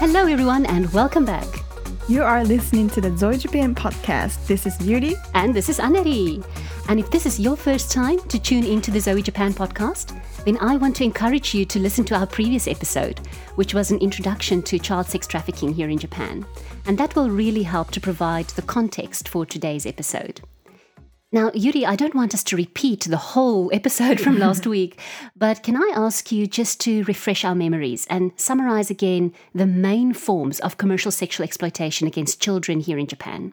Hello, everyone, and welcome back. You are listening to the Zoe Japan podcast. This is Yuri. And this is Aneri. And if this is your first time to tune into the Zoe Japan podcast, then I want to encourage you to listen to our previous episode, which was an introduction to child sex trafficking here in Japan. And that will really help to provide the context for today's episode. Now, Yuri, I don't want us to repeat the whole episode from last week, but can I ask you just to refresh our memories and summarize again the main forms of commercial sexual exploitation against children here in Japan?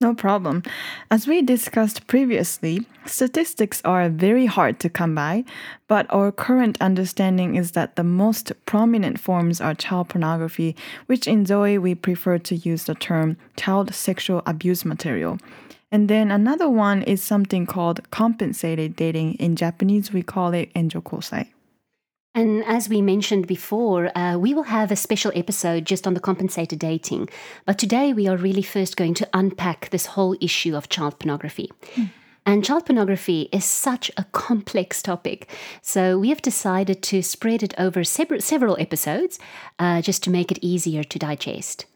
No problem. As we discussed previously, statistics are very hard to come by, but our current understanding is that the most prominent forms are child pornography, which in Zoe we prefer to use the term child sexual abuse material. And then another one is something called compensated dating. In Japanese, we call it enjokosai. And as we mentioned before, uh, we will have a special episode just on the compensated dating. But today we are really first going to unpack this whole issue of child pornography. Mm. And child pornography is such a complex topic. So we have decided to spread it over several episodes uh, just to make it easier to digest.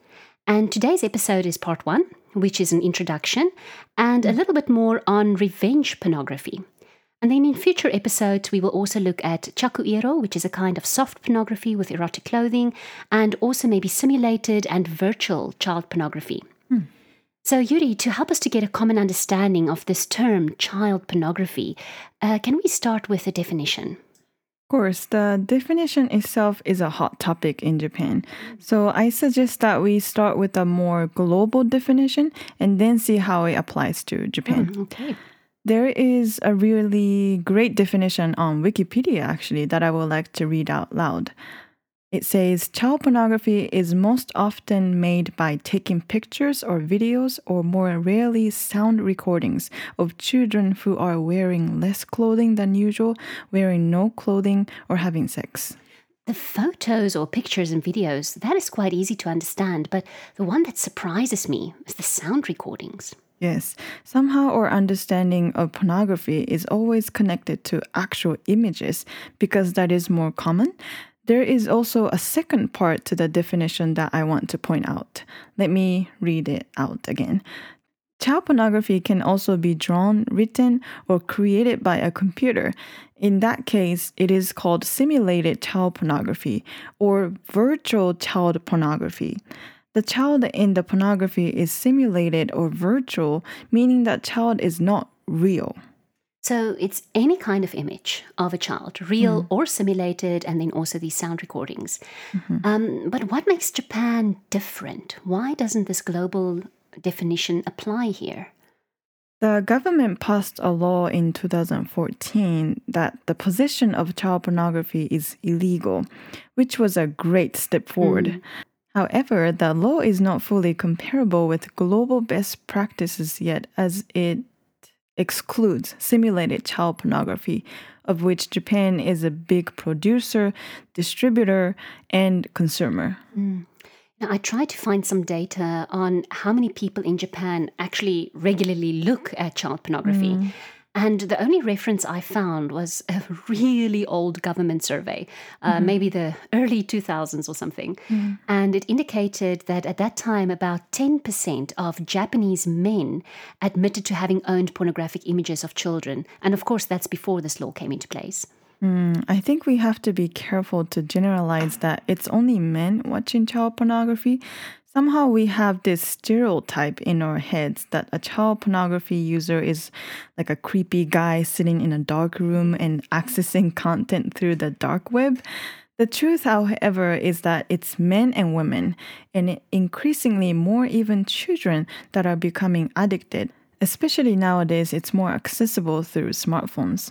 And today's episode is part one, which is an introduction, and a little bit more on revenge pornography. And then in future episodes, we will also look at chakuero, which is a kind of soft pornography with erotic clothing, and also maybe simulated and virtual child pornography. Hmm. So, Yuri, to help us to get a common understanding of this term, child pornography, uh, can we start with a definition? Of course, the definition itself is a hot topic in Japan. So I suggest that we start with a more global definition and then see how it applies to Japan. Mm, okay. There is a really great definition on Wikipedia, actually, that I would like to read out loud. It says child pornography is most often made by taking pictures or videos, or more rarely, sound recordings of children who are wearing less clothing than usual, wearing no clothing, or having sex. The photos or pictures and videos, that is quite easy to understand, but the one that surprises me is the sound recordings. Yes, somehow our understanding of pornography is always connected to actual images because that is more common. There is also a second part to the definition that I want to point out. Let me read it out again. Child pornography can also be drawn, written, or created by a computer. In that case, it is called simulated child pornography or virtual child pornography. The child in the pornography is simulated or virtual, meaning that child is not real. So it's any kind of image of a child, real mm. or simulated, and then also these sound recordings. Mm-hmm. Um, but what makes Japan different? Why doesn't this global definition apply here? The government passed a law in 2014 that the possession of child pornography is illegal, which was a great step forward. Mm. However, the law is not fully comparable with global best practices yet, as it excludes simulated child pornography, of which Japan is a big producer, distributor, and consumer. Mm. Now, I tried to find some data on how many people in Japan actually regularly look at child pornography. Mm. And the only reference I found was a really old government survey, uh, mm-hmm. maybe the early 2000s or something. Mm. And it indicated that at that time, about 10% of Japanese men admitted to having owned pornographic images of children. And of course, that's before this law came into place. Mm, I think we have to be careful to generalize that it's only men watching child pornography Somehow we have this stereotype in our heads that a child pornography user is like a creepy guy sitting in a dark room and accessing content through the dark web. The truth, however, is that it's men and women, and increasingly more even children, that are becoming addicted. Especially nowadays, it's more accessible through smartphones.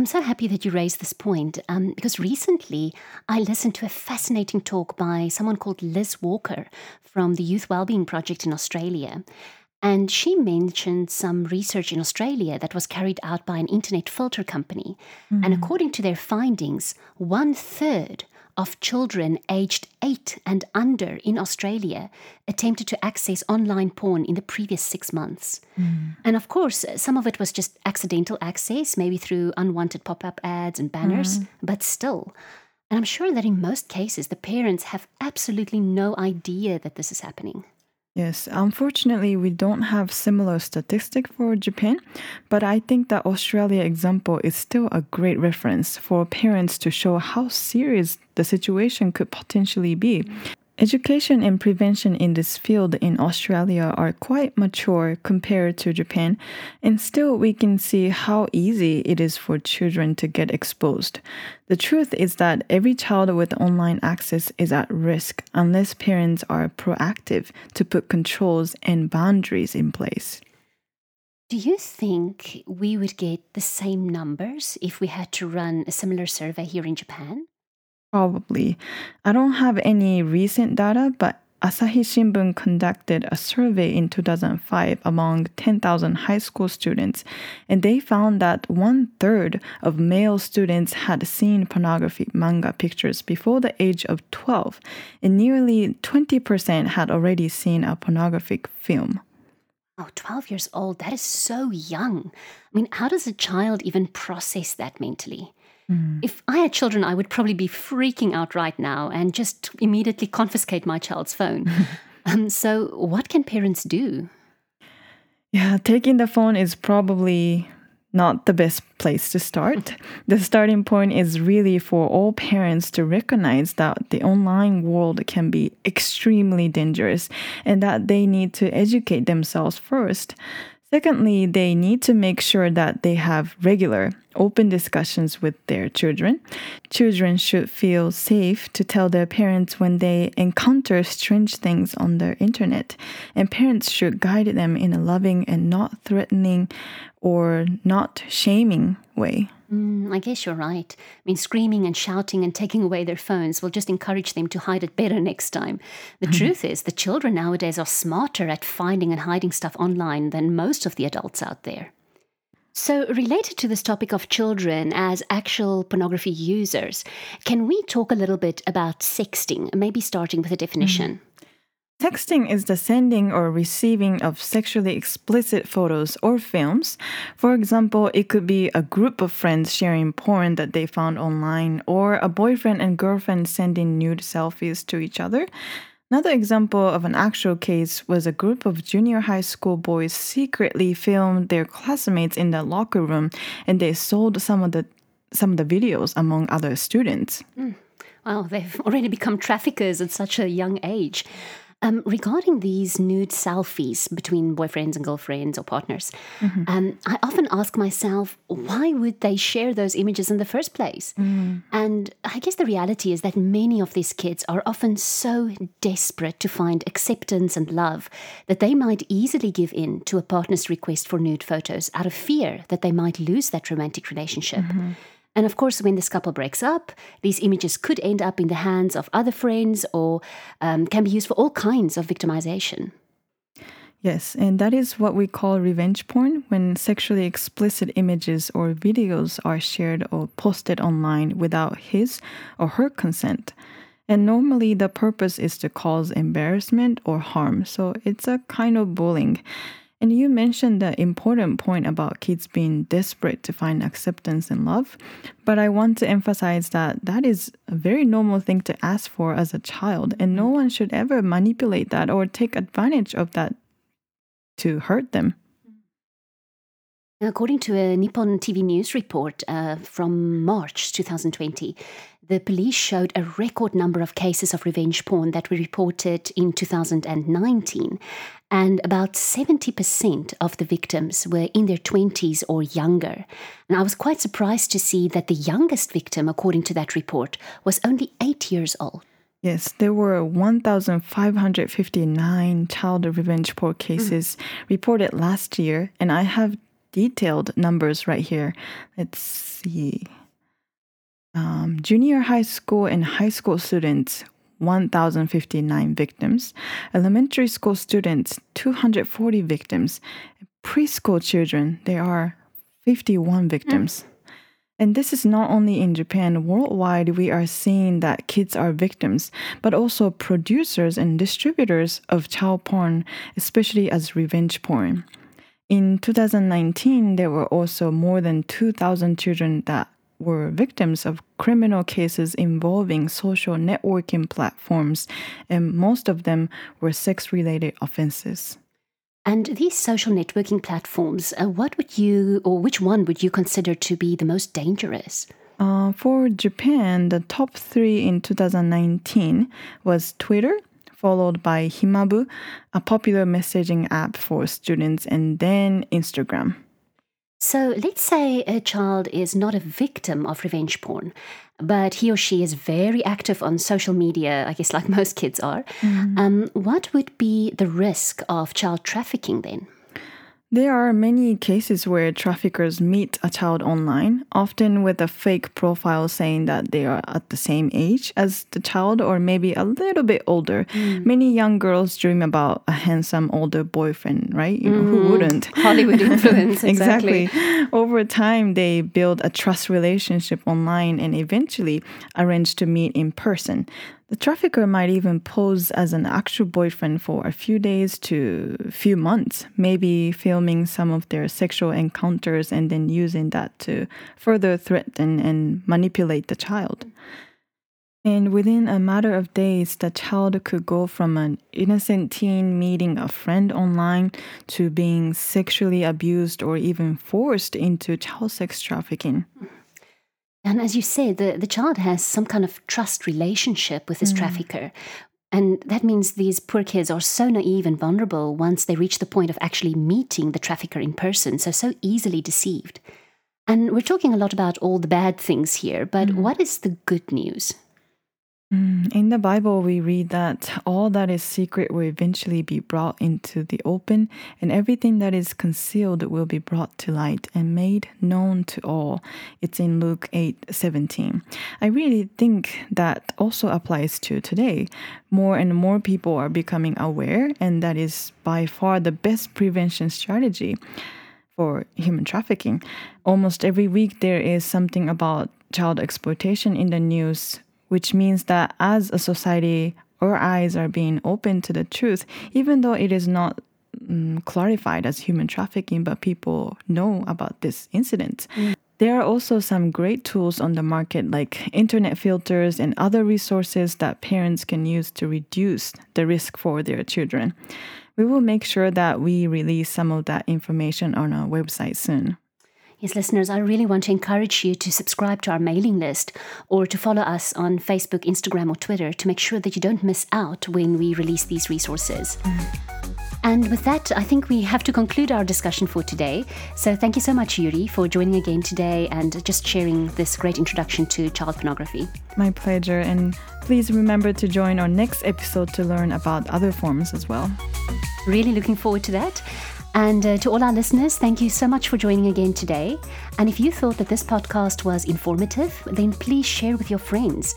I'm so happy that you raised this point um, because recently I listened to a fascinating talk by someone called Liz Walker from the Youth Wellbeing Project in Australia. And she mentioned some research in Australia that was carried out by an internet filter company. Mm-hmm. And according to their findings, one third of children aged 8 and under in Australia attempted to access online porn in the previous six months. Mm. And of course, some of it was just accidental access, maybe through unwanted pop up ads and banners, mm. but still. And I'm sure that in most cases, the parents have absolutely no idea that this is happening. Yes, unfortunately, we don't have similar statistic for Japan, but I think that Australia example is still a great reference for parents to show how serious the situation could potentially be. Education and prevention in this field in Australia are quite mature compared to Japan, and still we can see how easy it is for children to get exposed. The truth is that every child with online access is at risk unless parents are proactive to put controls and boundaries in place. Do you think we would get the same numbers if we had to run a similar survey here in Japan? Probably. I don't have any recent data, but Asahi Shimbun conducted a survey in 2005 among 10,000 high school students, and they found that one third of male students had seen pornography manga pictures before the age of 12, and nearly 20% had already seen a pornographic film. Oh, 12 years old, that is so young. I mean, how does a child even process that mentally? Mm. If I had children, I would probably be freaking out right now and just immediately confiscate my child's phone. um, so, what can parents do? Yeah, taking the phone is probably not the best place to start. the starting point is really for all parents to recognize that the online world can be extremely dangerous and that they need to educate themselves first. Secondly, they need to make sure that they have regular, open discussions with their children. Children should feel safe to tell their parents when they encounter strange things on the internet, and parents should guide them in a loving and not threatening or not shaming way. Mm, I guess you're right. I mean, screaming and shouting and taking away their phones will just encourage them to hide it better next time. The mm-hmm. truth is, the children nowadays are smarter at finding and hiding stuff online than most of the adults out there. So, related to this topic of children as actual pornography users, can we talk a little bit about sexting, maybe starting with a definition? Mm. Sexting is the sending or receiving of sexually explicit photos or films. For example, it could be a group of friends sharing porn that they found online, or a boyfriend and girlfriend sending nude selfies to each other. Another example of an actual case was a group of junior high school boys secretly filmed their classmates in the locker room and they sold some of the some of the videos among other students. Mm. They've already become traffickers at such a young age. Um, regarding these nude selfies between boyfriends and girlfriends or partners, mm-hmm. um, I often ask myself, why would they share those images in the first place? Mm. And I guess the reality is that many of these kids are often so desperate to find acceptance and love that they might easily give in to a partner's request for nude photos out of fear that they might lose that romantic relationship. Mm-hmm. And of course, when this couple breaks up, these images could end up in the hands of other friends or um, can be used for all kinds of victimization. Yes, and that is what we call revenge porn when sexually explicit images or videos are shared or posted online without his or her consent. And normally the purpose is to cause embarrassment or harm, so it's a kind of bullying. And you mentioned the important point about kids being desperate to find acceptance and love. But I want to emphasize that that is a very normal thing to ask for as a child, and no one should ever manipulate that or take advantage of that to hurt them. According to a Nippon TV News report uh, from March 2020, the police showed a record number of cases of revenge porn that were reported in 2019, and about 70% of the victims were in their 20s or younger. And I was quite surprised to see that the youngest victim, according to that report, was only eight years old. Yes, there were 1,559 child revenge porn cases mm. reported last year, and I have detailed numbers right here. Let's see um, junior high school and high school students 1,059 victims, elementary school students 240 victims, preschool children there are 51 victims. Mm. And this is not only in Japan, worldwide, we are seeing that kids are victims, but also producers and distributors of child porn, especially as revenge porn. In 2019, there were also more than 2,000 children that were victims of criminal cases involving social networking platforms, and most of them were sex related offenses. And these social networking platforms, uh, what would you, or which one would you consider to be the most dangerous? Uh, for Japan, the top three in 2019 was Twitter, followed by Himabu, a popular messaging app for students, and then Instagram. So let's say a child is not a victim of revenge porn, but he or she is very active on social media, I guess, like most kids are. Mm. Um, what would be the risk of child trafficking then? There are many cases where traffickers meet a child online, often with a fake profile saying that they are at the same age as the child or maybe a little bit older. Mm. Many young girls dream about a handsome older boyfriend, right? You know, mm. who wouldn't? Hollywood influence, exactly. exactly. Over time, they build a trust relationship online and eventually arrange to meet in person. The trafficker might even pose as an actual boyfriend for a few days to a few months, maybe filming some of their sexual encounters and then using that to further threaten and manipulate the child. And within a matter of days, the child could go from an innocent teen meeting a friend online to being sexually abused or even forced into child sex trafficking. Mm-hmm. And as you said, the, the child has some kind of trust relationship with this mm. trafficker. And that means these poor kids are so naive and vulnerable once they reach the point of actually meeting the trafficker in person, so so easily deceived. And we're talking a lot about all the bad things here, but mm. what is the good news? Mm, in the Bible, we read that all that is secret will eventually be brought into the open, and everything that is concealed will be brought to light and made known to all. It's in Luke 8 17. I really think that also applies to today. More and more people are becoming aware, and that is by far the best prevention strategy for human trafficking. Almost every week, there is something about child exploitation in the news which means that as a society, our eyes are being open to the truth, even though it is not um, clarified as human trafficking, but people know about this incident. Mm. There are also some great tools on the market, like internet filters and other resources that parents can use to reduce the risk for their children. We will make sure that we release some of that information on our website soon. Yes, listeners, I really want to encourage you to subscribe to our mailing list or to follow us on Facebook, Instagram, or Twitter to make sure that you don't miss out when we release these resources. And with that, I think we have to conclude our discussion for today. So thank you so much, Yuri, for joining again today and just sharing this great introduction to child pornography. My pleasure. And please remember to join our next episode to learn about other forms as well. Really looking forward to that. And uh, to all our listeners, thank you so much for joining again today. And if you thought that this podcast was informative, then please share with your friends.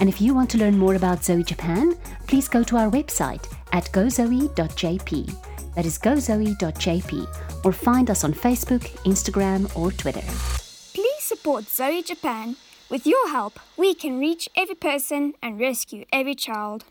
And if you want to learn more about Zoe Japan, please go to our website at gozoe.jp. That is gozoe.jp. Or find us on Facebook, Instagram, or Twitter. Please support Zoe Japan. With your help, we can reach every person and rescue every child.